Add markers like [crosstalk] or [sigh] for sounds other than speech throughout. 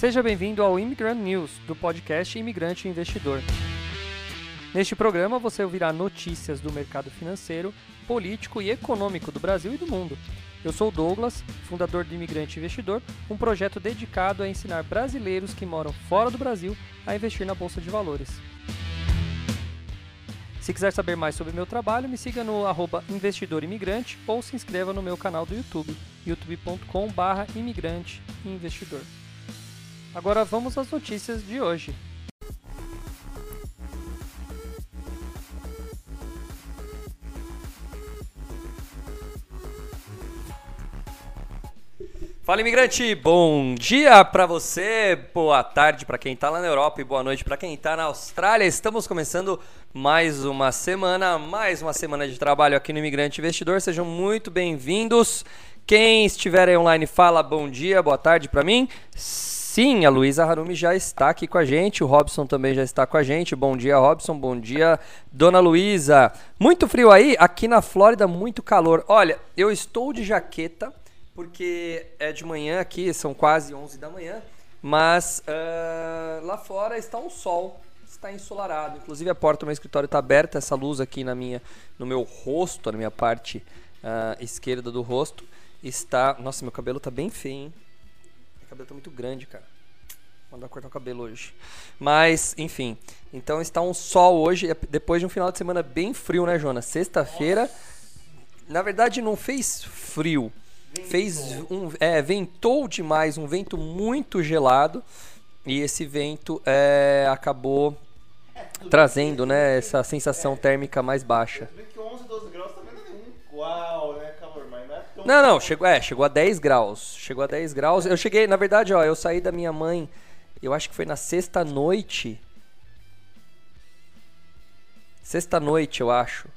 Seja bem-vindo ao Immigrant News, do podcast Imigrante Investidor. Neste programa você ouvirá notícias do mercado financeiro, político e econômico do Brasil e do mundo. Eu sou Douglas, fundador do Imigrante Investidor, um projeto dedicado a ensinar brasileiros que moram fora do Brasil a investir na Bolsa de Valores. Se quiser saber mais sobre meu trabalho, me siga no investidorimigrante ou se inscreva no meu canal do YouTube, youtube.com.br imigrante investidor. Agora vamos às notícias de hoje. Fala imigrante, bom dia para você, boa tarde para quem tá lá na Europa e boa noite para quem tá na Austrália. Estamos começando mais uma semana, mais uma semana de trabalho aqui no Imigrante Investidor. Sejam muito bem-vindos. Quem estiver online, fala bom dia, boa tarde para mim. Sim, a Luísa Harumi já está aqui com a gente, o Robson também já está com a gente. Bom dia, Robson. Bom dia, Dona Luísa. Muito frio aí? Aqui na Flórida, muito calor. Olha, eu estou de jaqueta porque é de manhã aqui, são quase 11 da manhã, mas uh, lá fora está um sol, está ensolarado. Inclusive a porta do meu escritório está aberta, essa luz aqui na minha, no meu rosto, na minha parte uh, esquerda do rosto, está... Nossa, meu cabelo está bem feio, hein? Cabelo está muito grande, cara. Vou mandar cortar o cabelo hoje. Mas, enfim. Então está um sol hoje, depois de um final de semana bem frio, né, Jonas? Sexta-feira. Na verdade, não fez frio fez um é, ventou demais, um vento muito gelado e esse vento é, acabou é, trazendo, né, essa sensação é, térmica mais baixa. 11, 12 graus também não é calor, mas não não, chegou, é, chegou a 10 graus. Chegou a 10 graus. Eu cheguei, na verdade, ó, eu saí da minha mãe, eu acho que foi na sexta noite. Sexta noite, eu acho.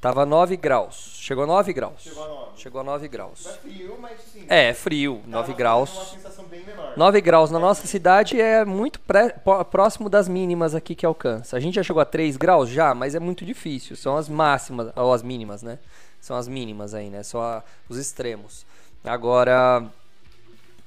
Tava 9 graus. Chegou a 9 graus. Chegou a 9. Chegou a 9 graus. É frio, mas sim. É, frio, 9 graus. Uma sensação bem menor. 9 graus na é. nossa cidade é muito pré, próximo das mínimas aqui que alcança. A gente já chegou a 3 graus já, mas é muito difícil. São as máximas, ou as mínimas, né? São as mínimas aí, né? A, os extremos. Agora,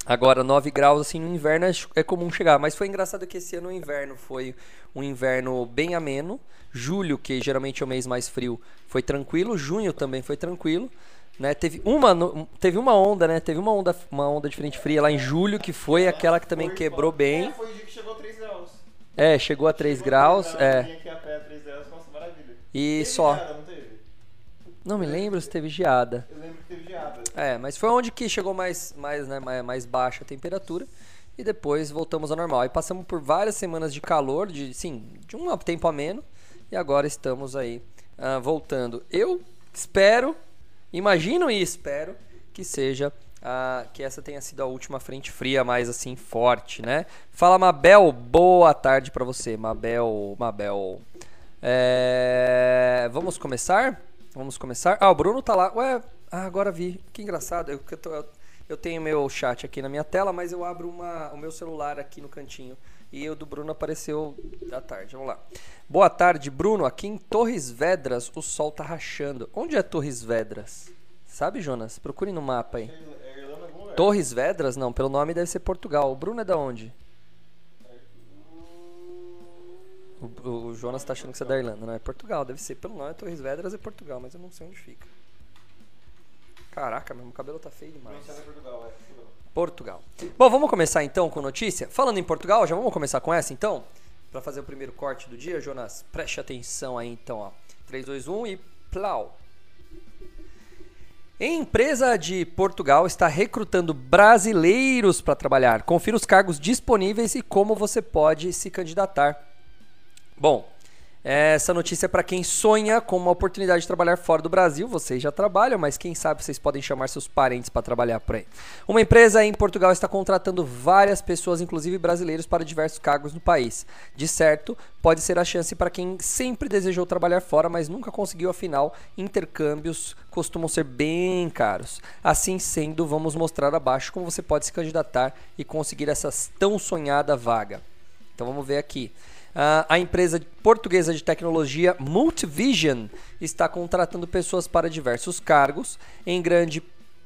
Agora, 9 graus, assim, no inverno é, é comum chegar. Mas foi engraçado que esse ano o inverno foi um inverno bem ameno. Julho, que geralmente é o mês mais frio, foi tranquilo. Junho também foi tranquilo. Né? Teve, uma, teve uma onda, né? Teve uma onda, uma onda de frente fria lá em julho, que foi aquela que também quebrou bem. É, foi o dia que chegou a 3 graus. É, chegou a 3 chegou graus. 3 graus é. Aqui a pé, 3 graus, nossa, maravilha. E teve só. Nada, não, me lembro se teve geada. Eu lembro que teve geada. É, mas foi onde que chegou mais, mais, né, mais, mais baixa a temperatura e depois voltamos ao normal. Aí passamos por várias semanas de calor, de sim, de um tempo ameno, e agora estamos aí uh, voltando. Eu espero, imagino e espero que seja uh, que essa tenha sido a última frente fria mais assim forte, né? Fala Mabel, boa tarde para você, Mabel, Mabel. É... Vamos começar? Vamos começar. Ah, o Bruno tá lá. Ué, ah, agora vi. Que engraçado. Eu, eu, tô, eu tenho meu chat aqui na minha tela, mas eu abro uma, o meu celular aqui no cantinho. E o do Bruno apareceu à tarde. Vamos lá. Boa tarde, Bruno. Aqui em Torres Vedras o sol tá rachando. Onde é Torres Vedras? Sabe, Jonas? Procure no mapa aí. Torres Vedras? Não, pelo nome deve ser Portugal. O Bruno é da onde? O, o Jonas tá achando que você é da Irlanda, não é Portugal, deve ser. Pelo nome é Torres Vedras é Portugal, mas eu não sei onde fica. Caraca, meu cabelo tá feio demais. É Portugal, é. Portugal. Bom, vamos começar então com notícia. Falando em Portugal, já vamos começar com essa então? Para fazer o primeiro corte do dia, Jonas, preste atenção aí então, ó. 3, 2, 1 e plau. Empresa de Portugal está recrutando brasileiros para trabalhar. Confira os cargos disponíveis e como você pode se candidatar. Bom, essa notícia é para quem sonha com uma oportunidade de trabalhar fora do Brasil. Vocês já trabalham, mas quem sabe vocês podem chamar seus parentes para trabalhar por aí. Uma empresa em Portugal está contratando várias pessoas, inclusive brasileiros, para diversos cargos no país. De certo, pode ser a chance para quem sempre desejou trabalhar fora, mas nunca conseguiu, afinal, intercâmbios costumam ser bem caros. Assim sendo, vamos mostrar abaixo como você pode se candidatar e conseguir essa tão sonhada vaga. Então vamos ver aqui. Uh, a empresa portuguesa de tecnologia Multivision está contratando pessoas para diversos cargos, em grande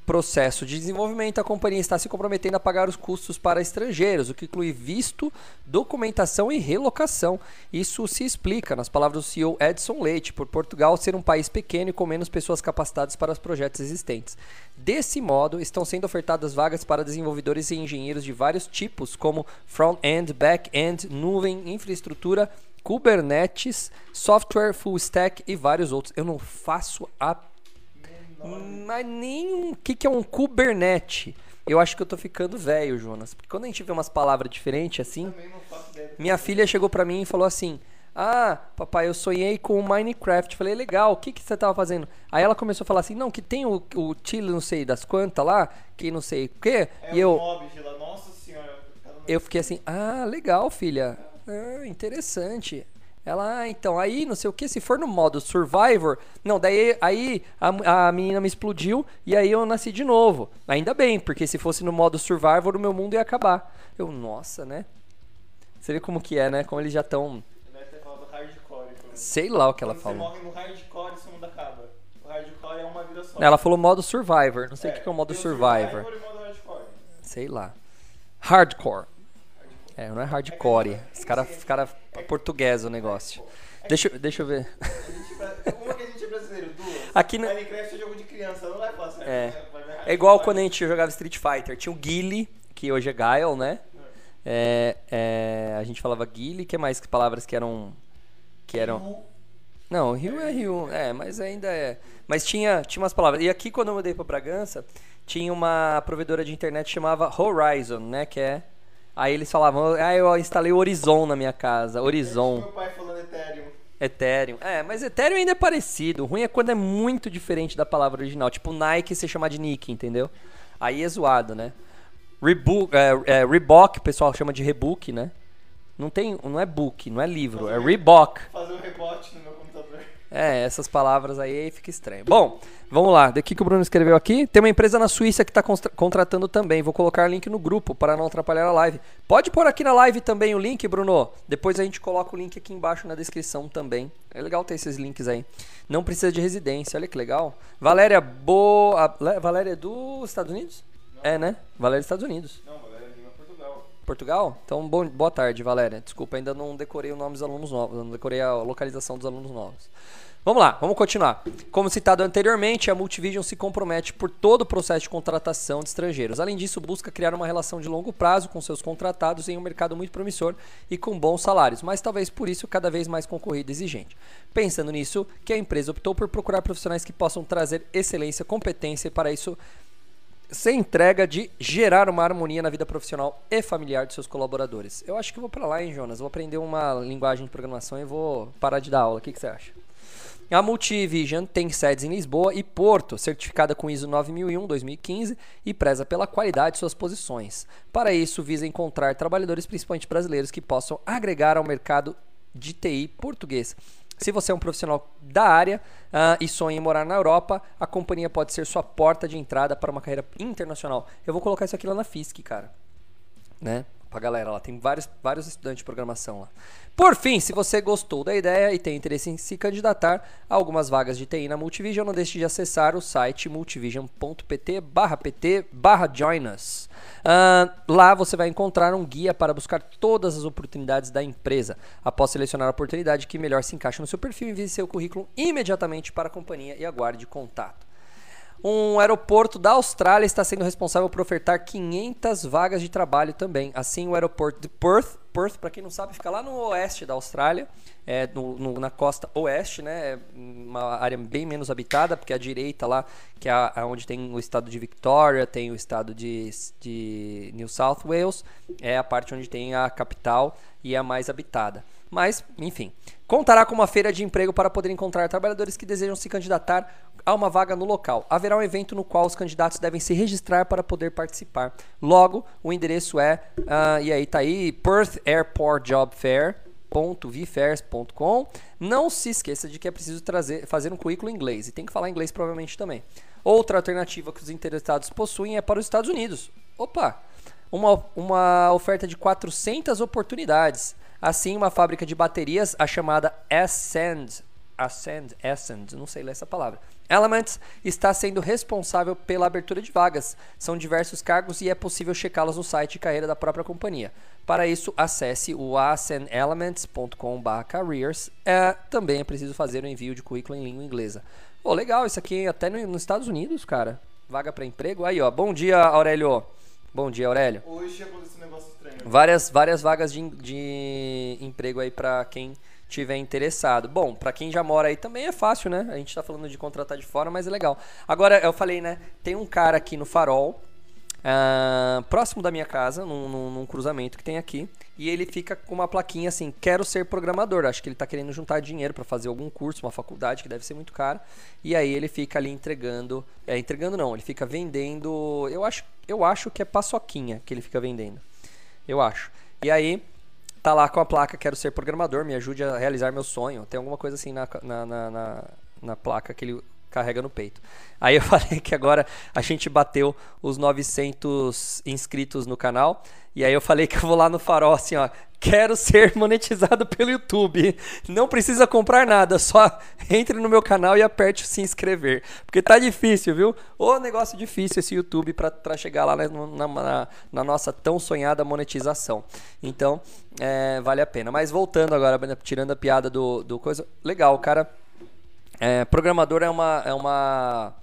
processo de desenvolvimento, a companhia está se comprometendo a pagar os custos para estrangeiros, o que inclui visto, documentação e relocação. Isso se explica, nas palavras do CEO Edson Leite, por Portugal ser um país pequeno e com menos pessoas capacitadas para os projetos existentes. Desse modo, estão sendo ofertadas vagas para desenvolvedores e engenheiros de vários tipos, como front-end, back-end, nuvem, infraestrutura, Kubernetes, software full stack e vários outros. Eu não faço a mas nem o que, que é um Kubernetes. Eu acho que eu tô ficando velho, Jonas. Porque quando a gente vê umas palavras diferentes assim. Minha filha chegou pra mim e falou assim: Ah, papai, eu sonhei com o Minecraft. Falei, legal, o que, que você tava fazendo? Aí ela começou a falar assim: Não, que tem o, o Chile, não sei das quantas lá, que não sei o quê. É e eu. mob, Gila. Nossa senhora. um- Eu fiquei assim: Ah, legal, filha. Ah, interessante. Ela, ah, então, aí não sei o que, se for no modo Survivor. Não, daí aí a, a menina me explodiu e aí eu nasci de novo. Ainda bem, porque se fosse no modo Survivor, o meu mundo ia acabar. Eu, nossa, né? Você vê como que é, né? Como eles já estão. Sei lá o que ela Quando falou. Você morre no hardcore, seu mundo acaba. O hardcore é uma vida só. Ela falou modo Survivor. Não sei o que que é o modo Survivor. e modo. Sei lá. Hardcore. É, não é hardcore. Os caras cara, português o negócio. Deixa, eu- deixa eu ver. Uma que a gente é brasileiro, duas. [laughs] Aqui no- Minecraft é jogo de criança, não vai passar. É. É igual quando a gente jogava Street Fighter. Tinha o Guile, que hoje é Guile, né? É, é, a gente falava Guile, que mais que palavras que eram. Que eram. Não, Rio é Rio, é, mas ainda é. Mas tinha, tinha umas palavras. E aqui, quando eu mudei pra Bragança, tinha uma provedora de internet que chamava Horizon, né? Que é. Aí eles falavam, ah, eu instalei o Horizon na minha casa. Horizon. Meu pai falando Ethereum. Ethereum. É, mas Ethereum ainda é parecido. O ruim é quando é muito diferente da palavra original. Tipo Nike você chamar de Nick, entendeu? Aí é zoado, né? Rebook, é, é, Reebok, o pessoal chama de rebook, né? Não tem, não é book, não é livro, é Reebok. Fazer um rebote no meu computador. É, essas palavras aí, fica estranho. Bom, vamos lá. Daqui que o Bruno escreveu aqui. Tem uma empresa na Suíça que está contratando também. Vou colocar o link no grupo para não atrapalhar a live. Pode pôr aqui na live também o link, Bruno. Depois a gente coloca o link aqui embaixo na descrição também. É legal ter esses links aí. Não precisa de residência, olha que legal. Valéria Boa. Valéria é dos Estados Unidos? É, né? Valéria é dos Estados Unidos. Não, Portugal. Então, bom, boa tarde, Valéria. Desculpa, ainda não decorei o nome dos alunos novos, não decorei a localização dos alunos novos. Vamos lá, vamos continuar. Como citado anteriormente, a Multivision se compromete por todo o processo de contratação de estrangeiros. Além disso, busca criar uma relação de longo prazo com seus contratados em um mercado muito promissor e com bons salários, mas talvez por isso cada vez mais concorrido e exigente. Pensando nisso, que a empresa optou por procurar profissionais que possam trazer excelência, competência e para isso se entrega de gerar uma harmonia na vida profissional e familiar de seus colaboradores. Eu acho que vou para lá, hein, Jonas? Vou aprender uma linguagem de programação e vou parar de dar aula. O que, que você acha? A Multivision tem sedes em Lisboa e Porto, certificada com ISO 9001-2015 e preza pela qualidade de suas posições. Para isso, visa encontrar trabalhadores, principalmente brasileiros, que possam agregar ao mercado de TI português. Se você é um profissional da área uh, e sonha em morar na Europa, a companhia pode ser sua porta de entrada para uma carreira internacional. Eu vou colocar isso aqui lá na FISC, cara. Né? Pra galera lá, tem vários, vários estudantes de programação lá. Por fim, se você gostou da ideia e tem interesse em se candidatar a algumas vagas de TI na Multivision, não deixe de acessar o site multivision.pt pt join us. Uh, lá você vai encontrar um guia para buscar todas as oportunidades da empresa. Após selecionar a oportunidade que melhor se encaixa no seu perfil, envie seu currículo imediatamente para a companhia e aguarde contato. Um aeroporto da Austrália está sendo responsável por ofertar 500 vagas de trabalho também. Assim, o aeroporto de Perth, Perth, para quem não sabe, fica lá no oeste da Austrália, é, no, no, na costa oeste, né? É uma área bem menos habitada, porque a direita lá, que é a, onde tem o estado de Victoria, tem o estado de, de New South Wales, é a parte onde tem a capital e é a mais habitada. Mas, enfim, contará com uma feira de emprego para poder encontrar trabalhadores que desejam se candidatar a uma vaga no local. Haverá um evento no qual os candidatos devem se registrar para poder participar. Logo, o endereço é, uh, e aí tá aí, Perth Airport Job Fair .vfairs.com. Não se esqueça de que é preciso trazer, fazer um currículo em inglês e tem que falar inglês provavelmente também. Outra alternativa que os interessados possuem é para os Estados Unidos. Opa! Uma, uma oferta de 400 oportunidades. Assim, uma fábrica de baterias, a chamada Ascend, Ascend, Ascend, não sei ler essa palavra, Elements está sendo responsável pela abertura de vagas. São diversos cargos e é possível checá-los no site de carreira da própria companhia. Para isso, acesse o asenelements.com/careers. É, também é preciso fazer o envio de currículo em língua inglesa. Pô, legal isso aqui até no, nos Estados Unidos, cara. Vaga para emprego. Aí, ó. Bom dia, Aurélio. Bom dia, Aurélio. Hoje aconteceu um negócio estranho. Várias, várias vagas de, de emprego aí para quem tiver interessado. Bom, para quem já mora aí também é fácil, né? A gente tá falando de contratar de fora, mas é legal. Agora, eu falei, né? Tem um cara aqui no Farol, ah, próximo da minha casa, num, num- num cruzamento que tem aqui, e ele fica com uma plaquinha assim: quero ser programador. Acho que ele tá querendo juntar dinheiro para fazer algum curso, uma faculdade que deve ser muito caro. E aí ele fica ali entregando, é entregando não, ele fica vendendo. Eu acho, eu acho que é paçoquinha que ele fica vendendo. Eu acho. E aí tá lá com a placa quero ser programador, me ajude a realizar meu sonho. Tem alguma coisa assim na, na, na, na, na placa que ele carrega no peito. Aí eu [laughs] falei que agora a gente bateu os 900 inscritos no canal. E aí eu falei que eu vou lá no farol assim, ó. Quero ser monetizado pelo YouTube. Não precisa comprar nada, só entre no meu canal e aperte se inscrever. Porque tá difícil, viu? Ô negócio difícil esse YouTube pra, pra chegar lá na, na- na nossa tão sonhada monetização. Então, é, vale a pena. Mas voltando agora, tirando a piada do, do coisa. Legal, cara. É, programador é uma, é uma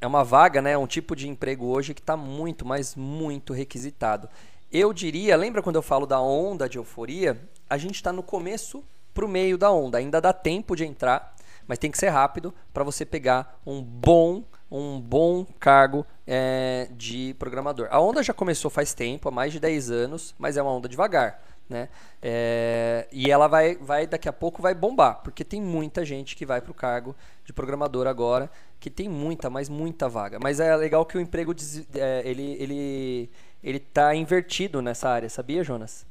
é uma vaga, né, um tipo de emprego hoje que está muito, mas muito requisitado. Eu diria, lembra quando eu falo da onda de euforia? A gente está no começo pro meio da onda. Ainda dá tempo de entrar, mas tem que ser rápido para você pegar um bom um bom cargo é, de programador. A onda já começou faz tempo, há mais de 10 anos, mas é uma onda devagar. Né? É, e ela vai, vai, daqui a pouco vai bombar, porque tem muita gente que vai para o cargo de programador agora, que tem muita, mas muita vaga. Mas é legal que o emprego é, ele, ele, ele tá invertido nessa área, sabia, Jonas?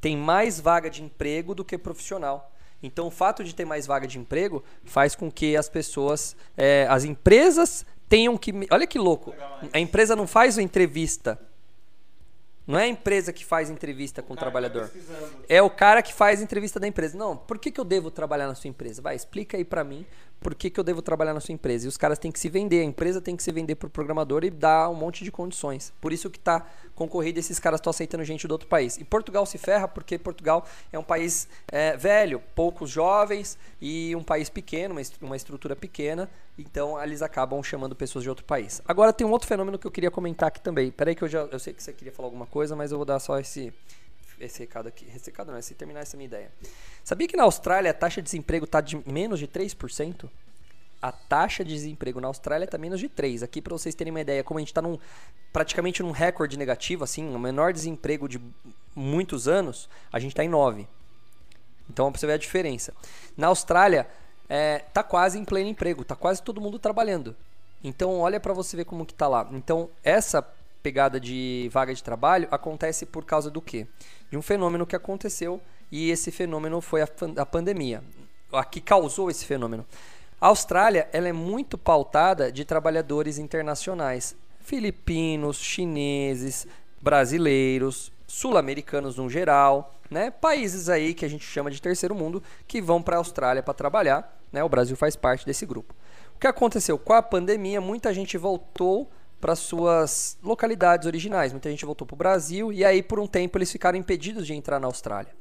Tem mais vaga de emprego do que profissional. Então, o fato de ter mais vaga de emprego faz com que as pessoas, é, as empresas tenham que. Olha que louco! A empresa não faz uma entrevista. Não é a empresa que faz entrevista com o Cara, trabalhador. tá pesquisando. É o cara que faz entrevista da empresa. Não, por que, que eu devo trabalhar na sua empresa? Vai, explica aí pra mim por que, que eu devo trabalhar na sua empresa. E os caras têm que se vender, a empresa tem que se vender pro programador e dar um monte de condições. Por isso que tá concorrido esses caras estão aceitando gente do outro país. E Portugal se ferra porque Portugal é um país é, velho, poucos jovens e um país pequeno, uma, uma estrutura pequena. Então eles acabam chamando pessoas de outro país. Agora tem um outro fenômeno que eu queria comentar aqui também. Peraí que eu já eu sei que você queria falar alguma coisa, mas eu vou dar só esse esse recado aqui. Esse recado não, esse terminar essa minha ideia. Sabia que na Austrália a taxa de desemprego está de menos de 3%? A taxa de desemprego na Austrália está menos de 3. Aqui para vocês terem uma ideia, como a gente está num praticamente num recorde negativo, assim, o menor desemprego de muitos anos, a gente está em 9. Então pra você ver a diferença. Na Austrália, é, tá quase em pleno emprego, tá quase todo mundo trabalhando. Então olha para você ver como que tá lá. Então essa pegada de vaga de trabalho acontece por causa do quê? De um fenômeno que aconteceu e esse fenômeno foi a, a pandemia. A que causou esse fenômeno. A Austrália ela é muito pautada de trabalhadores internacionais, filipinos, chineses, brasileiros, sul-americanos no geral, né? Países aí que a gente chama de terceiro mundo que vão para a Austrália para trabalhar, né? O Brasil faz parte desse grupo. O que aconteceu com a pandemia? Muita gente voltou para suas localidades originais, muita gente voltou para o Brasil e aí por um tempo eles ficaram impedidos de entrar na Austrália,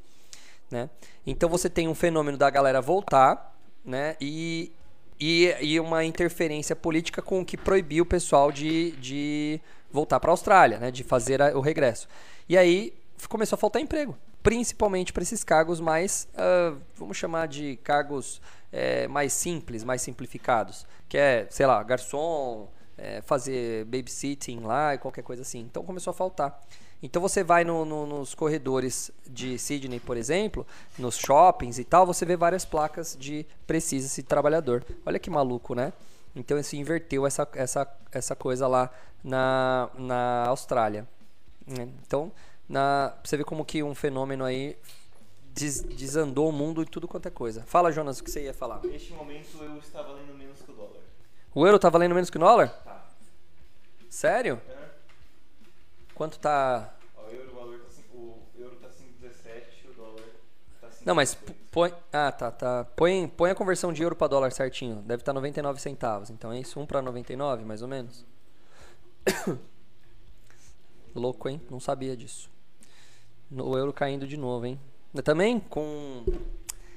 né? Então você tem um fenômeno da galera voltar, né? E e, e uma interferência política com o que proibiu o pessoal de, de voltar para a Austrália, né, de fazer a- o regresso. E aí começou a faltar emprego, principalmente para esses cargos mais, ah, vamos chamar de cargos eh, mais simples, mais simplificados, que é, sei lá, garçom, eh, fazer babysitting lá e qualquer coisa assim. Então começou a faltar. Então você vai no- no- nos corredores de Sydney, por exemplo, nos shoppings e tal, você vê várias placas de precisa-se trabalhador. Olha que maluco, né? Então isso inverteu essa, essa, essa coisa lá na, na Austrália. né? Então, na, você vê como que um fenômeno aí des- desandou o mundo e tudo quanto é coisa. Fala, Jonas, o que você ia falar? Neste momento eu está valendo menos que o dólar. O euro tá valendo menos que o dólar? Tá. Sério? É. Quanto tá? O euro, o valor tá, o euro tá 5,17 e o dólar tá Não, mas põe. Ah, tá, tá. Põe, põe a conversão de euro para dólar certinho. Deve estar 99 centavos. Então é isso, 1 para 99, mais ou menos. [coughs] Louco, hein? Não sabia disso. O euro caindo de novo, hein? Também com.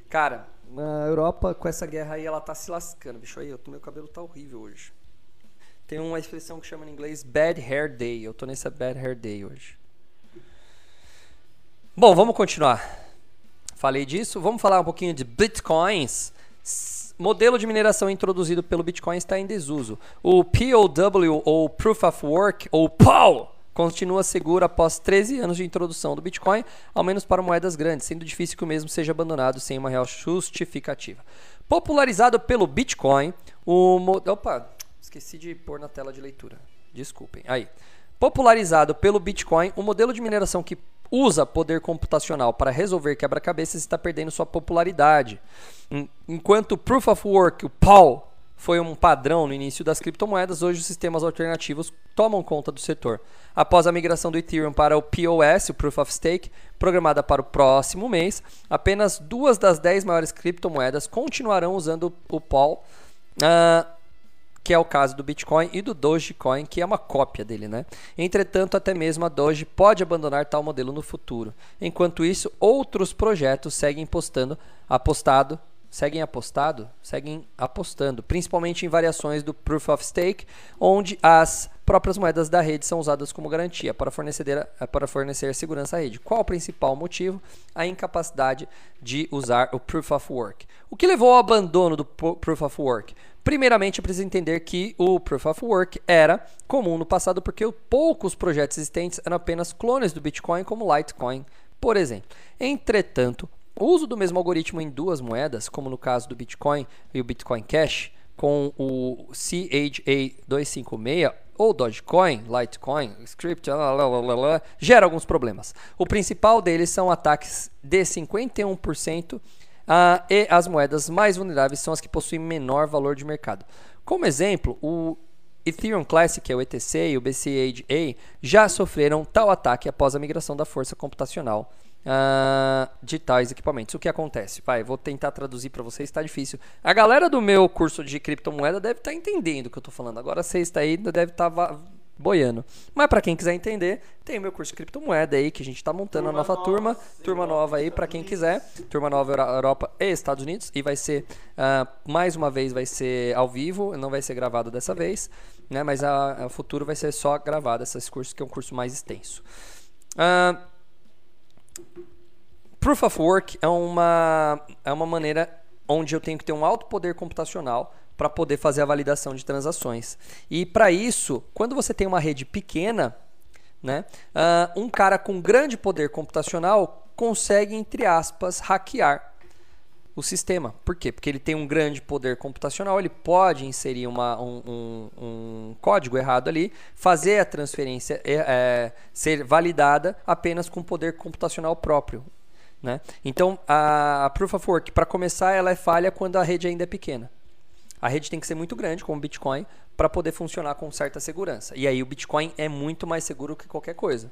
Cara, a Europa com essa guerra aí, ela tá se lascando. Bicho, aí, eu, meu cabelo tá horrível hoje. Tem uma expressão que chama em inglês Bad Hair Day. Eu tô nessa Bad Hair Day hoje. Bom, vamos continuar. Falei disso. Vamos falar um pouquinho de bitcoins. Modelo de mineração introduzido pelo Bitcoin está em desuso. O POW, ou Proof of Work, ou POW, continua seguro após 13 anos de introdução do Bitcoin, ao menos para moedas grandes, sendo difícil que o mesmo seja abandonado sem uma real justificativa. Popularizado pelo Bitcoin, o. Opa, esqueci de pôr na tela de leitura. Desculpem. Aí. Popularizado pelo Bitcoin, o modelo de mineração que usa poder computacional para resolver quebra-cabeças está perdendo sua popularidade. En- Enquanto o Proof of Work, o POW, foi um padrão no início das criptomoedas, hoje os sistemas alternativos tomam conta do setor. Após a migração do Ethereum para o POS, o Proof of Stake, programada para o próximo mês, apenas duas das dez maiores criptomoedas continuarão usando o POW. ah, que é o caso do Bitcoin e do Dogecoin, que é uma cópia dele, né? Entretanto, até mesmo a Doge pode abandonar tal modelo no futuro. Enquanto isso, outros projetos seguem postando, apostado, seguem apostado, seguem apostando, principalmente em variações do Proof of Stake, onde as próprias moedas da rede são usadas como garantia para fornecer, para fornecer segurança à rede. Qual o principal motivo? A incapacidade de usar o Proof of Work. O que levou ao abandono do Pro- Proof of Work? Primeiramente, é preciso entender que o Proof of Work era comum no passado porque poucos projetos existentes eram apenas clones do Bitcoin, como Litecoin, por exemplo. Entretanto, o uso do mesmo algoritmo em duas moedas, como no caso do Bitcoin e o Bitcoin Cash, com o CHA256 ou Dogecoin, Litecoin, Script, gera alguns problemas. O principal deles são ataques de 51%, ah, e as moedas mais vulneráveis são as que possuem menor valor de mercado. Como exemplo, o Ethereum Classic, que é o ETC, e o BCAA já sofreram tal ataque após a migração da força computacional ah, de tais equipamentos. O que acontece? Vai, vou tentar traduzir para vocês, está difícil. A galera do meu curso de criptomoeda deve estar entendendo o que eu estou falando. Agora vocês está aí, deve estar boiando. Mas para quem quiser entender, tem o meu curso de criptomoeda aí que a gente está montando Turma a nova nova, turma, turma nova aí para quem quiser, turma nova Euro- Europa e Estados Unidos e vai ser ah, mais uma vez vai ser ao vivo, não vai ser gravado dessa vez, né? Mas a, a futuro vai ser só gravado esses cursos que é um curso mais extenso. Ah, Proof of Work é uma, é uma maneira onde eu tenho que ter um alto poder computacional para poder fazer a validação de transações. E para isso, quando você tem uma rede pequena, né, ah, um cara com grande poder computacional consegue, entre aspas, hackear o sistema. Por quê? Porque ele tem um grande poder computacional, ele pode inserir uma, um, um- um código errado ali, fazer a transferência é, é, ser validada apenas com poder computacional próprio. Né? Então, a Proof of Work, para começar, ela é falha quando a rede ainda é pequena. A rede tem que ser muito grande, como o Bitcoin, para poder funcionar com certa segurança. E aí o Bitcoin é muito mais seguro que qualquer coisa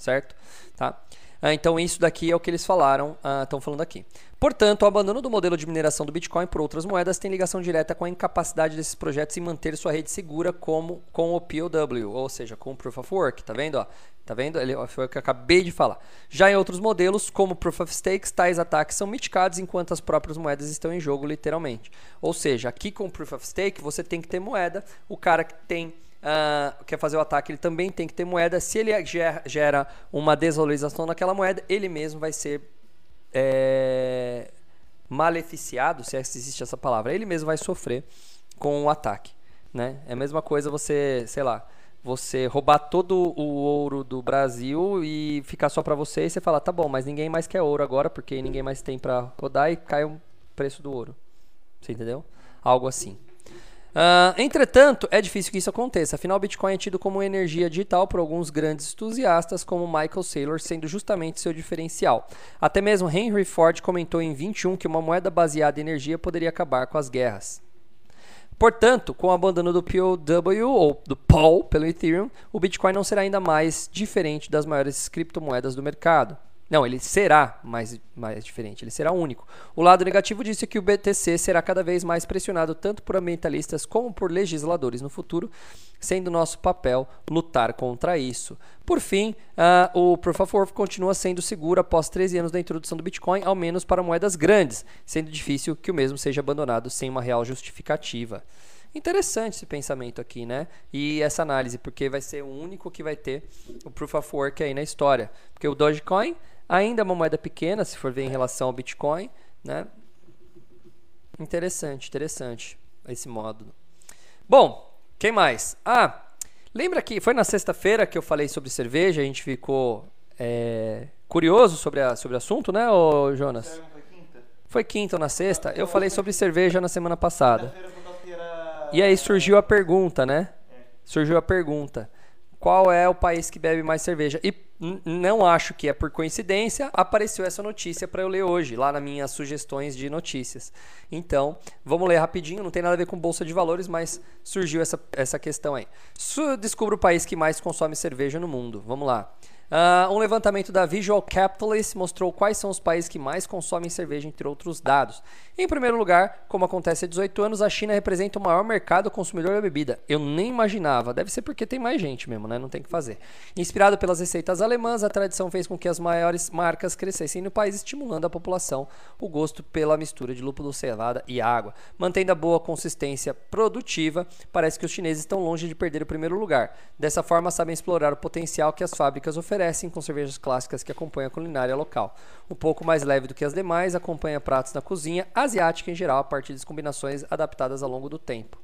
certo? Tá? Ah, então isso daqui é o que eles falaram, estão falando aqui. Portanto, o abandono do modelo de mineração do Bitcoin por outras moedas tem ligação direta com a incapacidade desses projetos em manter sua rede segura como com o POW, ou seja, com o Proof of Work, tá vendo? Ó? Tá vendo? Ele, foi o que eu acabei de falar. Já em outros modelos, como Proof of Stakes, tais ataques são mitigados enquanto as próprias moedas estão em jogo, literalmente. Ou seja, aqui com o Proof of Stake, você tem que ter moeda, o cara que tem ah, quer fazer o ataque, ele também tem que ter moeda. Se ele ger- gera uma desvalorização naquela moeda, ele mesmo vai ser é, maleficiado, se existe essa palavra. Ele mesmo vai sofrer com o ataque. Né? É a mesma coisa você, sei lá, você roubar todo o ouro do Brasil e ficar só para você e você falar, tá bom, mas ninguém mais quer ouro agora porque ninguém mais tem para rodar e cai o preço do ouro. Você entendeu? Algo assim. Ah, entretanto, é difícil que isso aconteça. Afinal, o Bitcoin é tido como energia digital por alguns grandes entusiastas, como Michael Saylor, sendo justamente seu diferencial. Até mesmo Henry Ford comentou em 21 que uma moeda baseada em energia poderia acabar com as guerras. Portanto, com o abandono do POW ou do POW pelo Ethereum, o Bitcoin não será ainda mais diferente das maiores criptomoedas do mercado. Não, ele será mais, mais diferente, ele será único. O lado negativo disso é que o BTC será cada vez mais pressionado tanto por ambientalistas como por legisladores no futuro, sendo nosso papel lutar contra isso. Por fim, uh, o Proof of Work continua sendo seguro após 13 anos da introdução do Bitcoin, ao menos para moedas grandes, sendo difícil que o mesmo seja abandonado sem uma real justificativa. Interessante esse pensamento aqui, né? E essa análise, porque vai ser o único que vai ter o Proof of Work aí na história. Porque o Dogecoin ainda é uma moeda pequena, se for ver em relação ao Bitcoin, né? Interessante, interessante esse modo. Bom, quem mais? Ah, lembra que foi na sexta-feira que eu falei sobre cerveja, a gente ficou é, curioso sobre, a, sobre o assunto, né, ô Jonas? Foi quinta? Foi quinta ou na sexta? Eu falei sobre cerveja na semana passada. E aí surgiu a pergunta, né? Surgiu a pergunta: qual é o país que bebe mais cerveja? E não acho que é por coincidência, apareceu essa notícia para eu ler hoje, lá nas minhas sugestões de notícias. Então, vamos ler rapidinho, não tem nada a ver com bolsa de valores, mas surgiu essa, essa questão aí. Descubra o país que mais consome cerveja no mundo. Vamos lá. Ah, um levantamento da Visual Capitalist mostrou quais são os países que mais consomem cerveja, entre outros dados. Em primeiro lugar, como acontece há 18 anos, a China representa o maior mercado consumidor da bebida. Eu nem imaginava, deve ser porque tem mais gente mesmo, né? Não tem que fazer. Inspirado pelas receitas alemãs, a tradição fez com que as maiores marcas crescessem no país, estimulando a população o gosto pela mistura de lúpulo, cevada e água. Mantendo a boa consistência produtiva, parece que os chineses estão longe de perder o primeiro lugar. Dessa forma, sabem explorar o potencial que as fábricas oferecem com cervejas clássicas que acompanham a culinária local. Um pouco mais leve do que as demais, acompanha pratos na cozinha asiática em geral, a partir de combinações adaptadas ao longo do tempo.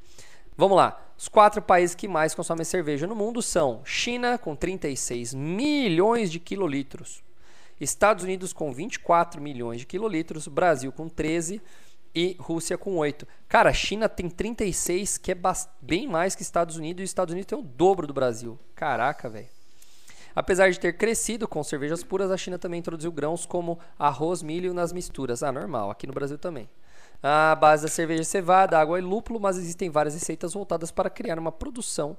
Vamos lá. Os quatro países que mais consomem cerveja no mundo são China, com 36 milhões de quilolitros, Estados Unidos, com 24 milhões de quilolitros, Brasil, com 13 e Rússia, com 8. Cara, China tem 36, que é bem mais que Estados Unidos, e os Estados Unidos tem o dobro do Brasil. Caraca, velho. Apesar de ter crescido com cervejas puras, a China também introduziu grãos como arroz, milho nas misturas. Ah, normal, aqui no Brasil também. A base da cerveja é cevada, água e lúpulo, mas existem várias receitas voltadas para criar uma produção,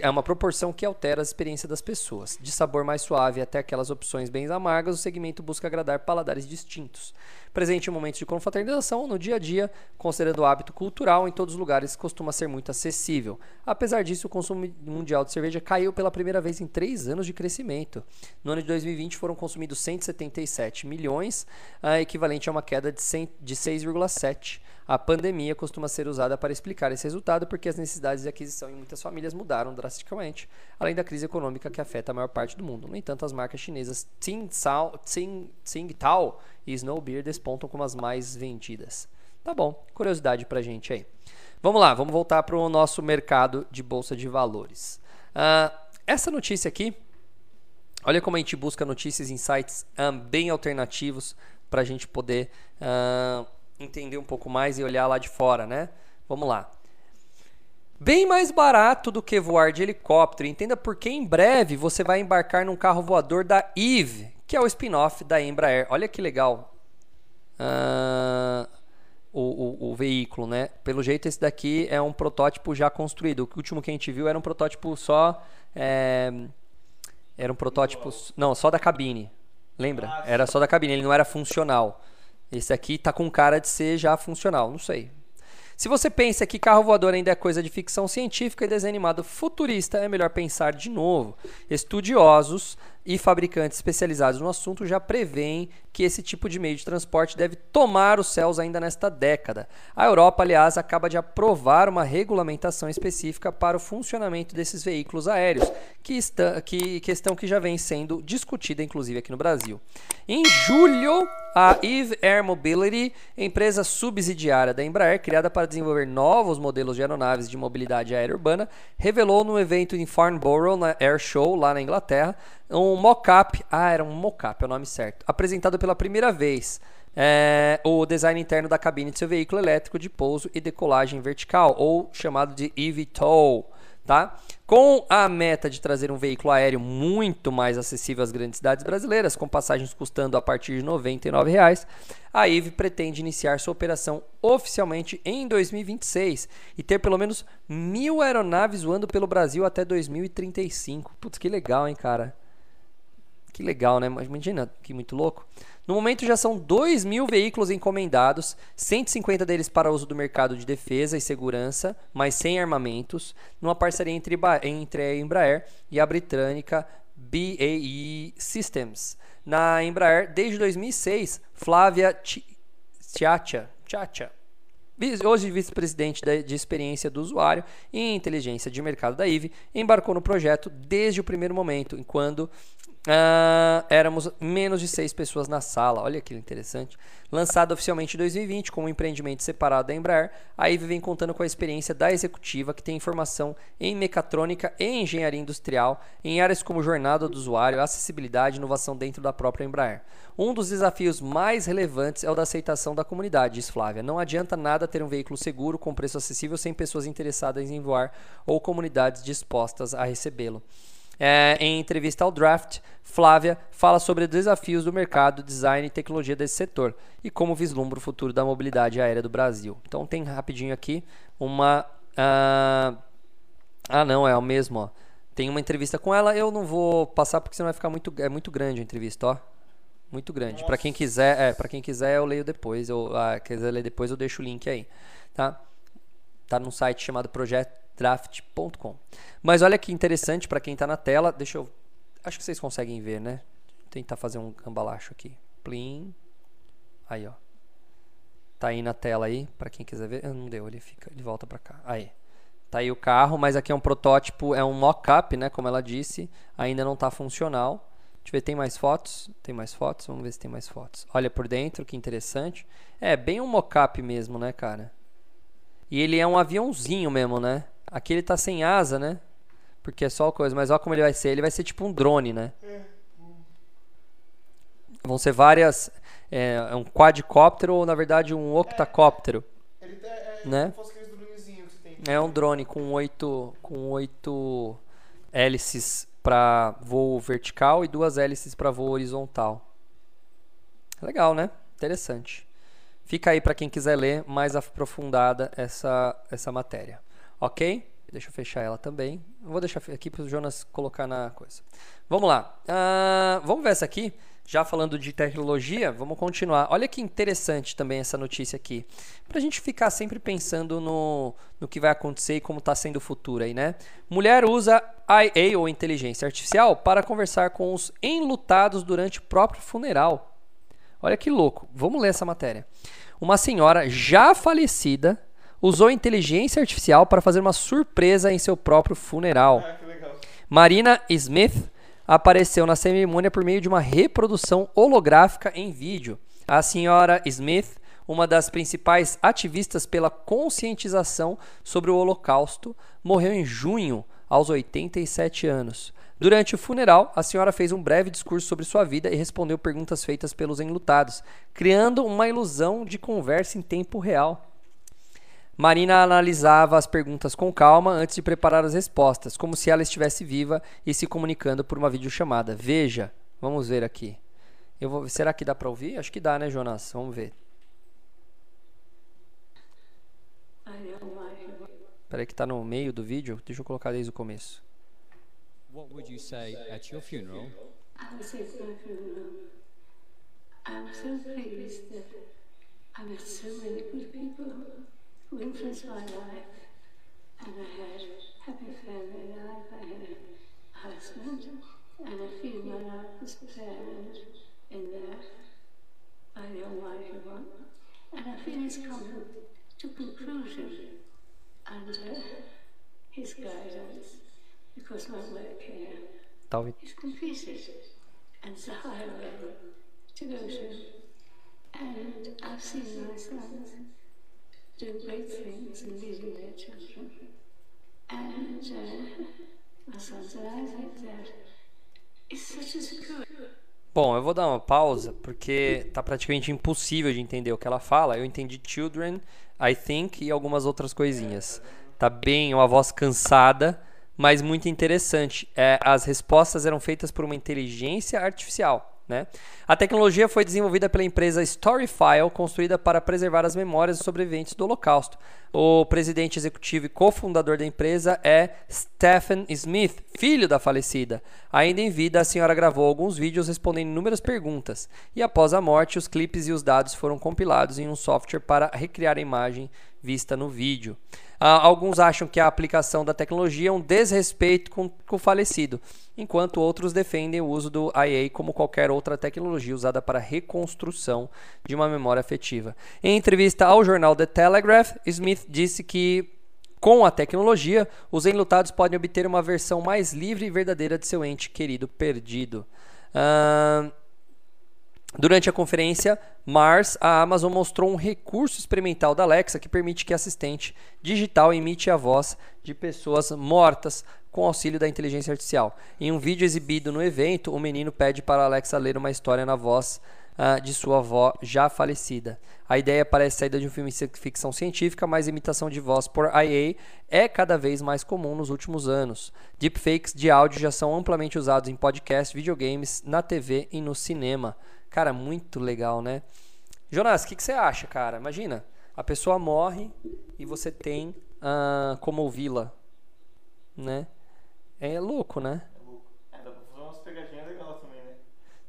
é uma proporção que altera a experiência das pessoas. De sabor mais suave até aquelas opções bem amargas, o segmento busca agradar paladares distintos. Presente em momentos de confraternização, no dia a dia, considerando o hábito cultural, em todos os lugares costuma ser muito acessível. Apesar disso, o consumo mundial de cerveja caiu pela primeira vez em três anos de crescimento. No ano de 2020 foram consumidos 177 milhões, ah, equivalente a uma queda de, 100 de 6,7. A pandemia costuma ser usada para explicar esse resultado porque as necessidades de aquisição em muitas famílias mudaram drasticamente, além da crise econômica que afeta a maior parte do mundo. No entanto, as marcas chinesas Tsingtao, Tsing, Tsingtao e Snow Beer despontam como as mais vendidas. Tá bom, curiosidade pra gente aí. Vamos lá, vamos voltar para o nosso mercado de bolsa de valores. Ah, essa notícia aqui, olha como a gente busca notícias sites ah, bem alternativos para a gente poder ah, entender um pouco mais e olhar lá de fora, né? Vamos lá. Bem mais barato do que voar de helicóptero. Entenda porque em breve você vai embarcar num carro voador da Eve, que é o spin-off da Embraer. Olha que legal. Ah, o, o, o veículo, né? Pelo jeito, esse daqui é um protótipo já construído. O último que a gente viu era um protótipo só. é, era um protótipo. Não, só da cabine. Lembra? Ah, Era só da cabine, ele não era funcional. Esse aqui tá com cara de ser já funcional, não sei. Se você pensa que carro voador ainda é coisa de ficção científica e desenho animado futurista, é melhor pensar de novo. Estudiosos e fabricantes especializados no assunto já preveem que esse tipo de meio de transporte deve tomar os céus ainda nesta década. A Europa, aliás, acaba de aprovar uma regulamentação específica para o funcionamento desses veículos aéreos, que, está, que questão que já vem sendo discutida, inclusive aqui no Brasil. Em julho, a Eve Air Mobility, empresa subsidiária da Embraer, criada para desenvolver novos modelos de aeronaves de mobilidade aérea urbana, revelou no evento em Farnborough, na Air Show, lá na Inglaterra, um mock-up, ah, era um mock-up, é o nome certo, apresentado pela primeira vez. É, o design interno da cabine de seu veículo elétrico de pouso e decolagem vertical, ou chamado de eVTOL. Tá? Com a meta de trazer um veículo aéreo muito mais acessível às grandes cidades brasileiras, com passagens custando a partir de 99 reais, a IVE pretende iniciar sua operação oficialmente em 2026 e ter pelo menos mil aeronaves voando pelo Brasil até 2035. Putz, que legal, hein, cara? Que legal, né? Imagina que muito louco. No momento já são 2 mil veículos encomendados, 150 deles para uso do mercado de defesa e segurança, mas sem armamentos, numa parceria entre, entre a Embraer e a britânica BAE Systems. Na Embraer, desde 2006, Flávia Tchatcha, Tchatcha hoje vice-presidente de experiência do usuário e inteligência de mercado da IVE, embarcou no projeto desde o primeiro momento, enquanto Uh, éramos menos de seis pessoas na sala. Olha que interessante. Lançado oficialmente em 2020 como um empreendimento separado da Embraer, a IVE vem contando com a experiência da executiva que tem formação em mecatrônica e engenharia industrial em áreas como jornada do usuário, acessibilidade e inovação dentro da própria Embraer. Um dos desafios mais relevantes é o da aceitação da comunidade, diz Flávia. Não adianta nada ter um veículo seguro com preço acessível sem pessoas interessadas em voar ou comunidades dispostas a recebê-lo. É, em entrevista ao Draft, Flávia fala sobre os desafios do mercado, design e tecnologia desse setor e como vislumbra o futuro da mobilidade aérea do Brasil. Então tem rapidinho aqui uma. Uh... Ah, não, é o mesmo. Ó. Tem uma entrevista com ela. Eu não vou passar porque senão vai ficar muito, é muito grande a entrevista, ó. Muito grande. Para quem quiser, é, para quem quiser eu leio depois. Eu ah, quiser ler depois eu deixo o link aí, tá? Tá num site chamado Projeto draft.com. Mas olha que interessante para quem está na tela. Deixa eu. Acho que vocês conseguem ver, né? Vou tentar fazer um cambalacho aqui. Plim. Aí, ó. Tá aí na tela aí, para quem quiser ver. Ah, não deu, ele fica, ele volta para cá. Aí. Tá aí o carro, mas aqui é um protótipo, é um mock-up, né, como ela disse, ainda não está funcional. Deixa eu ver, tem mais fotos? Tem mais fotos? Vamos ver se tem mais fotos. Olha por dentro, que interessante. É, bem um mock-up mesmo, né, cara? E ele é um aviãozinho mesmo, né? Aqui ele tá sem asa, né? Porque é só coisa. Mas olha como ele vai ser. Ele vai ser tipo um drone, né? Vão ser várias. É, é um quadricóptero ou na verdade um octacóptero. É, ele é, é, né? É um drone com oito, com oito hélices para voo vertical e duas hélices para voo horizontal. Legal, né? Interessante. Fica aí para quem quiser ler mais aprofundada essa, essa matéria. Ok? Deixa eu fechar ela também. Vou deixar aqui para o Jonas colocar na coisa. Vamos lá. Uh, vamos ver essa aqui. Já falando de tecnologia, vamos continuar. Olha que interessante também essa notícia aqui. Para a gente ficar sempre pensando no, no que vai acontecer e como está sendo o futuro aí, né? Mulher usa IA ou inteligência artificial para conversar com os enlutados durante o próprio funeral. Olha que louco. Vamos ler essa matéria. Uma senhora já falecida usou inteligência artificial para fazer uma surpresa em seu próprio funeral. Ah, Marina Smith apareceu na cerimônia por meio de uma reprodução holográfica em vídeo. A senhora Smith, uma das principais ativistas pela conscientização sobre o Holocausto, morreu em junho, aos 87 anos. Durante o funeral, a senhora fez um breve discurso sobre sua vida e respondeu perguntas feitas pelos enlutados, criando uma ilusão de conversa em tempo real. Marina analisava as perguntas com calma antes de preparar as respostas, como se ela estivesse viva e se comunicando por uma videochamada. Veja, vamos ver aqui. Eu vou, será que dá para ouvir? Acho que dá, né, Jonas? Vamos ver. Espera aí que está no meio do vídeo. Deixa eu colocar desde o começo. What would you say at your funeral? I would say at my funeral. I'm so pleased that I met so many good people who influenced my life. And I had a happy family life. I had a husband, and I feel my life was planned in that by the Almighty One. And I feel it's coming to conclusion under His guidance, because my work here David. is completed, and it's a high level to go to. And I've seen my sons do great things in children. And uh, I think that it's such a. Bom, eu vou dar uma pausa porque tá praticamente impossível de entender o que ela fala. Eu entendi children, I think e algumas outras coisinhas. Tá bem, uma voz cansada, mas muito interessante. É, as respostas eram feitas por uma inteligência artificial. Né? A tecnologia foi desenvolvida pela empresa Storyfile, construída para preservar as memórias dos sobreviventes do Holocausto. O presidente executivo e cofundador da empresa é Stephen Smith, filho da falecida. Ainda em vida, a senhora gravou alguns vídeos respondendo inúmeras perguntas, e após a morte, os clipes e os dados foram compilados em um software para recriar a imagem vista no vídeo. Uh, alguns acham que a aplicação da tecnologia é um desrespeito com, o falecido, enquanto outros defendem o uso do IA como qualquer outra tecnologia usada para reconstrução de uma memória afetiva. Em entrevista ao jornal The Telegraph, Smith disse que com a tecnologia, os enlutados podem obter uma versão mais livre e verdadeira de seu ente querido perdido. Uh, Durante a conferência Mars, a Amazon mostrou um recurso experimental da Alexa que permite que assistente digital imite a voz de pessoas mortas com auxílio da inteligência artificial. Em um vídeo exibido no evento, o menino pede para a Alexa ler uma história na voz uh, de sua avó já falecida. A ideia parece saída de um filme de ficção científica, mas imitação de voz por IA é cada vez mais comum nos últimos anos. Deepfakes de áudio já são amplamente usados em podcasts, videogames, na TV e no cinema. Cara, muito legal, né? Jonas, o que, que, você acha, cara? Imagina, a pessoa morre e você tem uh, como ouvi-la, né? É louco, né? É louco. É, dá pra fazer umas pegadinhas legais também, né?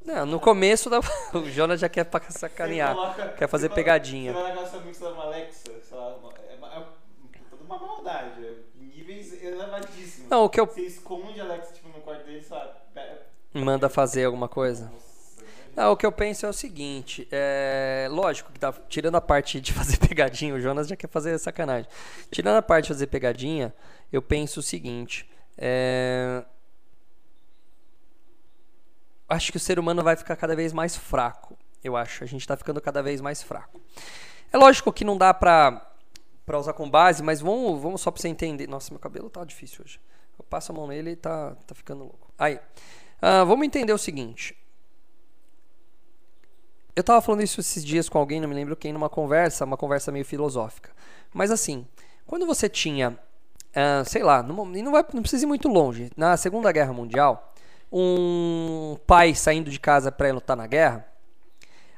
Não, no começo da... [laughs] o Jonas já quer pra sacanear, Coloca, quer fazer você pegadinha. Você vai na casa da uma Alexa, sei lá, é, uma, é toda uma maldade, é níveis elevadíssimos. Não, o que eu... Você esconde a Alexa tipo, no quarto dele, sabe? Manda fazer alguma coisa. Não, o que eu penso é o seguinte, é, lógico que tá tirando a parte de [laughs] fazer pegadinha, o Jonas já quer fazer sacanagem. Tirando a parte de fazer pegadinha, eu penso o seguinte, é, acho que o ser humano vai ficar cada vez mais fraco. Eu acho, a gente está ficando cada vez mais fraco. É lógico que não dá pra, pra usar com base, mas vamos, vamos só pra você entender. Nossa, meu cabelo tá difícil hoje. Eu passo a mão nele e tá, tá ficando louco. Aí, uh, vamos entender o seguinte. Eu tava falando isso esses dias com alguém, não me lembro quem, numa conversa, uma conversa meio filosófica. Mas assim, quando você tinha, uh, sei lá, não, não, vai, não precisa ir muito longe, na Segunda Guerra Mundial, um pai saindo de casa para lutar na guerra,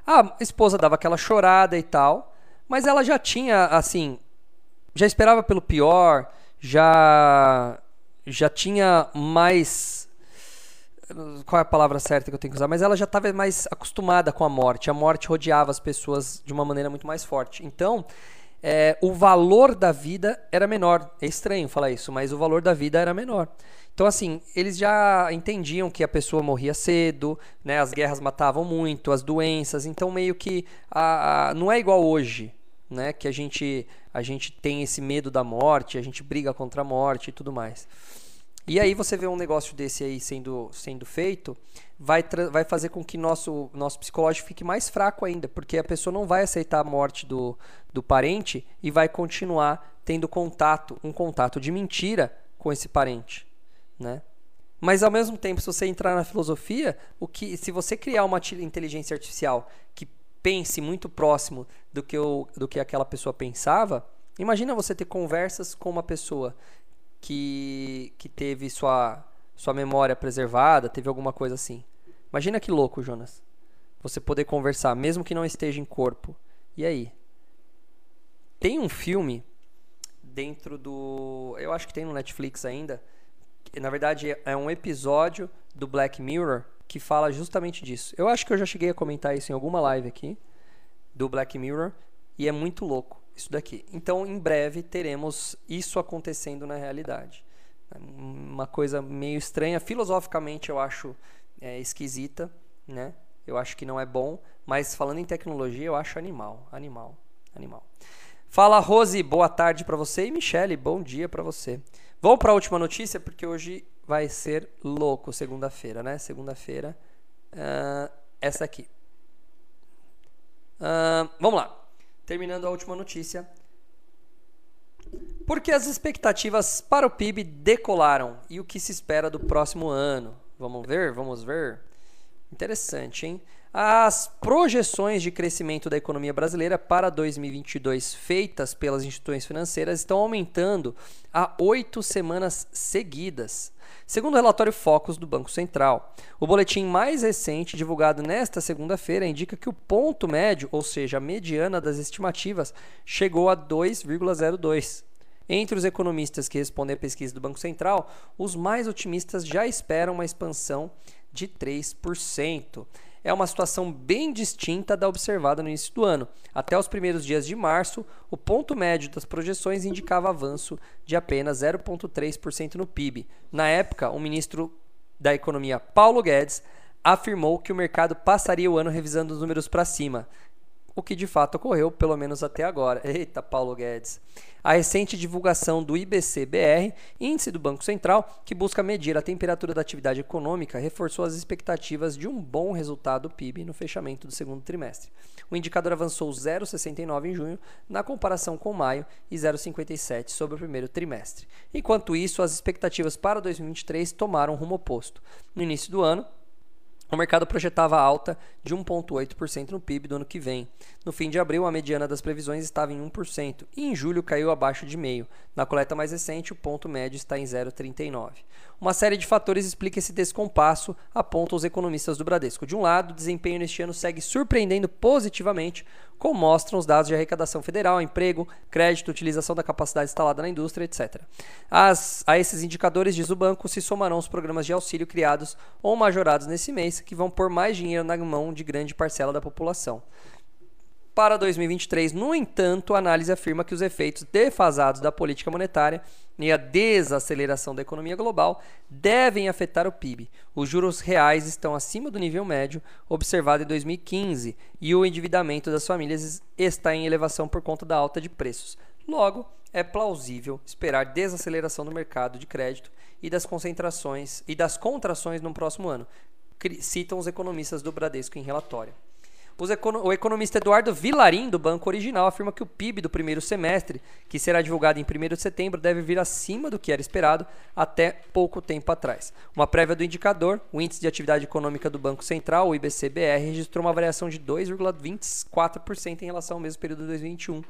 a esposa dava aquela chorada e tal, mas ela já tinha, assim, já esperava pelo pior, já já tinha mais qual é a palavra certa que eu tenho que usar, mas ela já estava mais acostumada com a morte. A morte rodeava as pessoas de uma maneira muito mais forte. Então, é, o valor da vida era menor. É estranho falar isso, mas o valor da vida era menor. Então, assim, eles já entendiam que a pessoa morria cedo, né? As guerras matavam muito, as doenças. Então, meio que a, a, não é igual hoje, né? Que a gente a gente tem esse medo da morte, a gente briga contra a morte e tudo mais. E aí você vê um negócio desse aí sendo, sendo feito, vai, vai fazer com que nosso, nosso psicológico fique mais fraco ainda, porque a pessoa não vai aceitar a morte do, do parente e vai continuar tendo contato, um contato de mentira com esse parente, né? Mas ao mesmo tempo, se você entrar na filosofia, o que, se você criar uma inteligência artificial que pense muito próximo do que, o, do que aquela pessoa pensava, imagina você ter conversas com uma pessoa que, que teve sua, sua memória preservada, teve alguma coisa assim. Imagina que louco, Jonas. Você poder conversar, mesmo que não esteja em corpo. E aí? Tem um filme dentro do. Eu acho que tem no Netflix ainda. Que, na verdade, é um episódio do Black Mirror que fala justamente disso. Eu acho que eu já cheguei a comentar isso em alguma live aqui do Black Mirror. E é muito louco isso daqui. Então, em breve, teremos isso acontecendo na realidade. Uma coisa meio estranha, filosoficamente eu acho é, esquisita, né? Eu acho que não é bom, mas falando em tecnologia, eu acho animal, animal, animal. Fala Rose, boa tarde para você e Michele, bom dia para você. Vamos para a última notícia porque hoje vai ser louco, segunda-feira, né? Segunda-feira, uh, essa aqui. Uh, vamos lá. Terminando a última notícia. Porque as expectativas para o PIB decolaram e o que se espera do próximo ano? Vamos ver, vamos ver. Interessante, hein? As projeções de crescimento da economia brasileira para 2022 feitas pelas instituições financeiras estão aumentando há oito semanas seguidas. Segundo o relatório Focus do Banco Central, o boletim mais recente, divulgado nesta segunda-feira, indica que o ponto médio, ou seja, a mediana das estimativas, chegou a 2,02. Entre os economistas que respondem à pesquisa do Banco Central, os mais otimistas já esperam uma expansão de 3% é uma situação bem distinta da observada no início do ano. Até os primeiros dias de março, o ponto médio das projeções indicava avanço de apenas 0,3% no PIB. Na época, o ministro da Economia, Paulo Guedes, afirmou que o mercado passaria o ano revisando os números para cima o que de fato ocorreu, pelo menos até agora. [laughs] Eita, Paulo Guedes. A recente divulgação do IBC-BR, índice do Banco Central, que busca medir a temperatura da atividade econômica, reforçou as expectativas de um bom resultado do PIB no fechamento do segundo trimestre. O indicador avançou 0,69 em junho, na comparação com maio, e 0,57 sobre o primeiro trimestre. Enquanto isso, as expectativas para 2023 tomaram rumo oposto. No início do ano, o mercado projetava alta de 1,8% no PIB do ano que vem. No fim de abril, a mediana das previsões estava em 1%, e em julho caiu abaixo de meio. Na coleta mais recente, o ponto médio está em 0,39. Uma série de fatores explica esse descompasso, apontam os economistas do Bradesco. De um lado, o desempenho neste ano segue surpreendendo positivamente, como mostram os dados de arrecadação federal, emprego, crédito, utilização da capacidade instalada na indústria, etc. As, a esses indicadores, diz o banco, se somarão os programas de auxílio criados ou majorados nesse mês, que vão pôr mais dinheiro na mão de grande parcela da população. Para 2023, no entanto, a análise afirma que os efeitos defasados da política monetária e a desaceleração da economia global devem afetar o PIB. Os juros reais estão acima do nível médio observado em 2015 e o endividamento das famílias está em elevação por conta da alta de preços. Logo, é plausível esperar desaceleração do mercado de crédito e das concentrações e das contrações no próximo ano, citam os economistas do Bradesco em relatório. O economista Eduardo Vilarim, do Banco Original, afirma que o PIB do primeiro semestre, que será divulgado em 1 de setembro, deve vir acima do que era esperado até pouco tempo atrás. Uma prévia do indicador, o Índice de Atividade Econômica do Banco Central, o IBCBR, registrou uma variação de 2,24% em relação ao mesmo período de 2021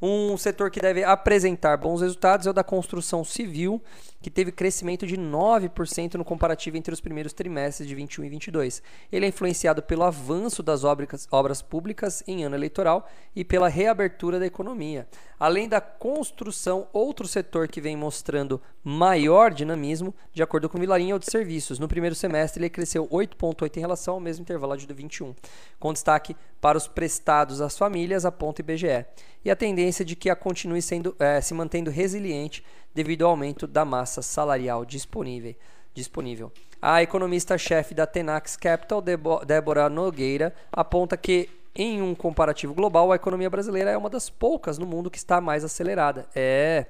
um setor que deve apresentar bons resultados é o da construção civil, que teve crescimento de 9% no comparativo entre os primeiros trimestres de 21 e 22. Ele é influenciado pelo avanço das obras, obras públicas em ano eleitoral e pela reabertura da economia. Além da construção, outro setor que vem mostrando maior dinamismo, de acordo com o Milarinho, é o de serviços. No primeiro semestre, ele cresceu 8,8% em relação ao mesmo intervalo de 21, com destaque para os prestados às famílias, aponta IBGE. E a tendência de que a continue sendo, é, se mantendo resiliente devido ao aumento da massa salarial disponível. disponível. A economista-chefe da Tenax Capital, Débora Nogueira, aponta que em um comparativo global, a economia brasileira é uma das poucas no mundo que está mais acelerada. É.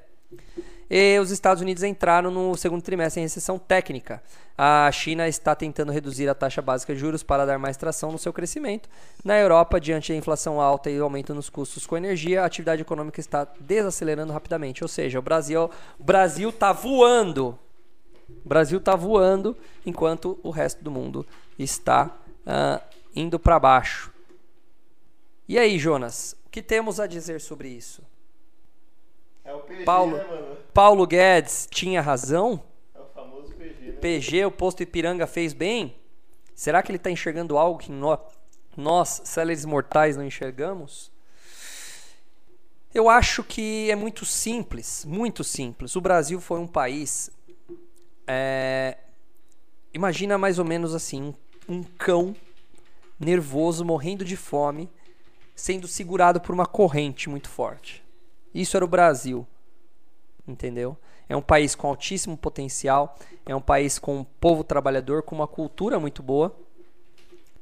E os Estados Unidos entraram no segundo trimestre em recessão técnica. A China está tentando reduzir a taxa básica de juros para dar mais tração no seu crescimento. Na Europa, diante da inflação alta e aumento nos custos com energia, a atividade econômica está desacelerando rapidamente. Ou seja, o Brasil Brasil está voando. O Brasil está voando enquanto o resto do mundo está uh, indo para baixo. E aí, Jonas, o que temos a dizer sobre isso? É o PG, Paulo, né, mano? Paulo Guedes tinha razão? É o famoso PG, né? PG, o posto Ipiranga, fez bem? Será que ele está enxergando algo que nós, nós, céleres mortais, não enxergamos? Eu acho que é muito simples, muito simples. O Brasil foi um país. É, imagina mais ou menos assim: um cão nervoso, morrendo de fome, sendo segurado por uma corrente muito forte. Isso era o Brasil. Entendeu? É um país com altíssimo potencial, é um país com um povo trabalhador, com uma cultura muito boa.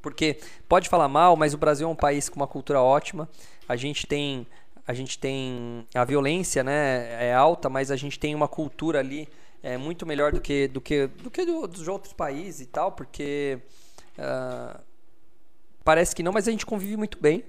Porque pode falar mal, mas o Brasil é um país com uma cultura ótima. A gente tem a gente tem a violência, né, é alta, mas a gente tem uma cultura ali é muito melhor do que do que do que do, dos outros países e tal, porque uh, parece que não, mas a gente convive muito bem.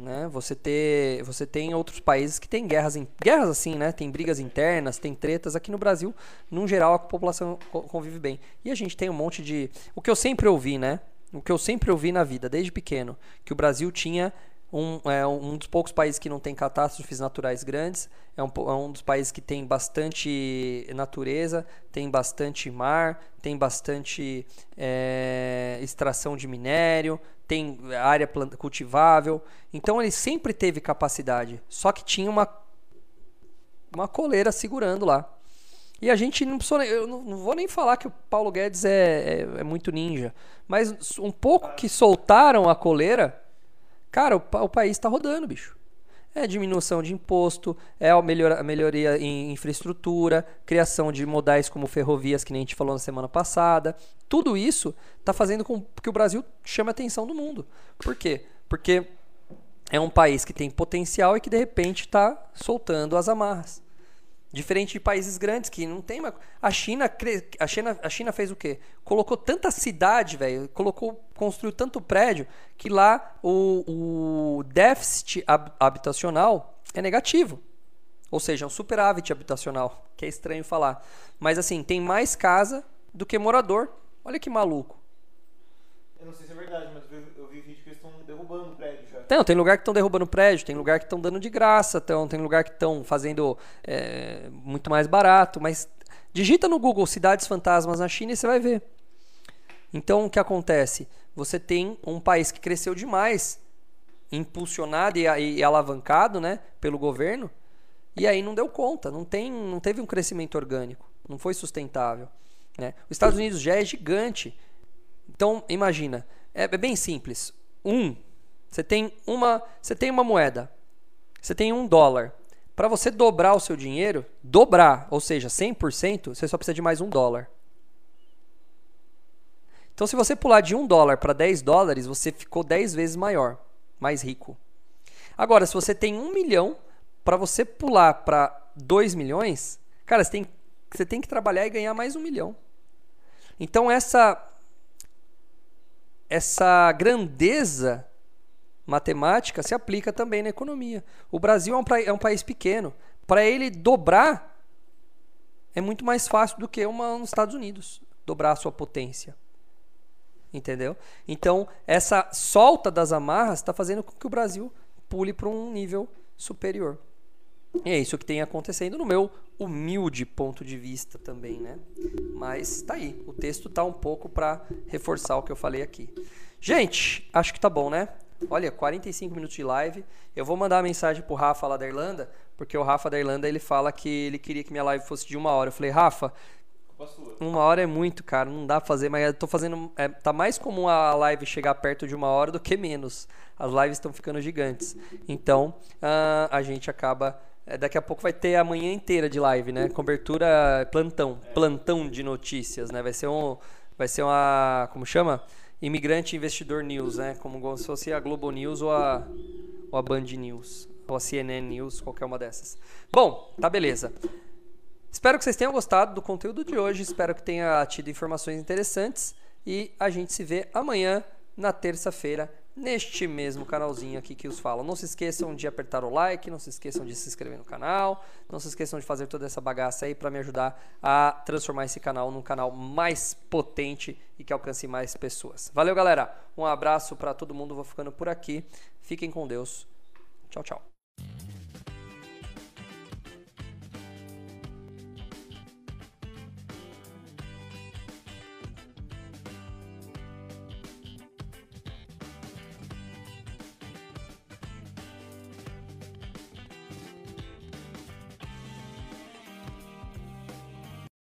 Né? Você ter, você tem outros países que tem guerras, em, guerras assim, né? Tem brigas internas, tem tretas. Aqui no Brasil, no geral, a população convive bem. E a gente tem um monte de, o que eu sempre ouvi, né? o que eu sempre ouvi na vida, desde pequeno, que o Brasil tinha um, é, um dos poucos países que não tem catástrofes naturais grandes, é um, é um dos países que tem bastante natureza, tem bastante mar, tem bastante é, extração de minério, tem área cultivável. Então ele sempre teve capacidade, só que tinha uma, uma coleira segurando lá. E a gente não precisa, eu não vou nem falar que o Paulo Guedes é, é, é muito ninja, mas um pouco que soltaram a coleira Cara, o, o país está rodando, bicho. É diminuição de imposto, é a, melhor, a melhoria em infraestrutura, criação de modais como ferrovias, que nem a gente falou na semana passada. Tudo isso está fazendo com que o Brasil chame a atenção do mundo. Por quê? Porque é um país que tem potencial e que de repente está soltando as amarras. Diferente de países grandes que não tem uma... a China a China a China fez o quê? Colocou tanta cidade, velho, colocou construiu tanto prédio que lá o, o déficit habitacional é negativo. Ou seja, é um superávit habitacional, que é estranho falar. Mas assim, tem mais casa do que morador. Olha que maluco. Eu não sei se é verdade, mas eu vi vídeo que eles estão derrubando já. Não, tem lugar que estão derrubando prédio, tem lugar que estão dando de graça, então, tem lugar que estão fazendo é, muito mais barato, mas digita no Google cidades fantasmas na China e você vai ver. Então, o que acontece? Você tem um país que cresceu demais, impulsionado e, e alavancado né, pelo governo, e aí não deu conta, não, tem, não teve um crescimento orgânico, não foi sustentável. Né? Os Estados Unidos já é gigante, então, imagina, é, é bem simples. Um, você tem uma, você tem uma moeda, você tem um dólar. Para você dobrar o seu dinheiro, dobrar, ou seja, 100%, você só precisa de mais um dólar. Então, se você pular de um dólar para 10 dólares, você ficou 10 vezes maior, mais rico. Agora, se você tem um milhão, para você pular para 2 milhões, cara, você tem, você tem que trabalhar e ganhar mais um milhão. Então, essa essa grandeza matemática se aplica também na economia. O Brasil é um, é um país pequeno. Para ele dobrar, é muito mais fácil do que uma nos Estados Unidos dobrar a sua potência. Entendeu? Então, essa solta das amarras está fazendo com que o Brasil pule para um nível superior. E é isso que tem acontecendo no meu humilde ponto de vista também, né? Mas tá aí, o texto tá um pouco para reforçar o que eu falei aqui. Gente, acho que tá bom, né? Olha, 45 minutos de live. Eu vou mandar uma mensagem pro Rafa lá da Irlanda, porque o Rafa da Irlanda ele fala que ele queria que minha live fosse de uma hora. Eu falei, Rafa, uma hora é muito, cara, não dá pra fazer, mas eu tô fazendo. É, tá mais comum a live chegar perto de uma hora do que menos. As lives estão ficando gigantes. Então, uh, a gente acaba é, daqui a pouco vai ter a manhã inteira de live, né? Cobertura plantão, plantão de notícias, né? Vai ser um, vai ser uma, como chama? Imigrante Investidor News, né? Como se fosse a Globo News ou a, ou a Band News, ou a CNN News, qualquer uma dessas. Bom, tá beleza. Espero que vocês tenham gostado do conteúdo de hoje, espero que tenha tido informações interessantes e a gente se vê amanhã na terça-feira neste mesmo canalzinho aqui que os fala. Não se esqueçam de apertar o like, não se esqueçam de se inscrever no canal, não se esqueçam de fazer toda essa bagaça aí para me ajudar a transformar esse canal num canal mais potente e que alcance mais pessoas. Valeu, galera. Um abraço para todo mundo. Vou ficando por aqui. Fiquem com Deus. Tchau, tchau.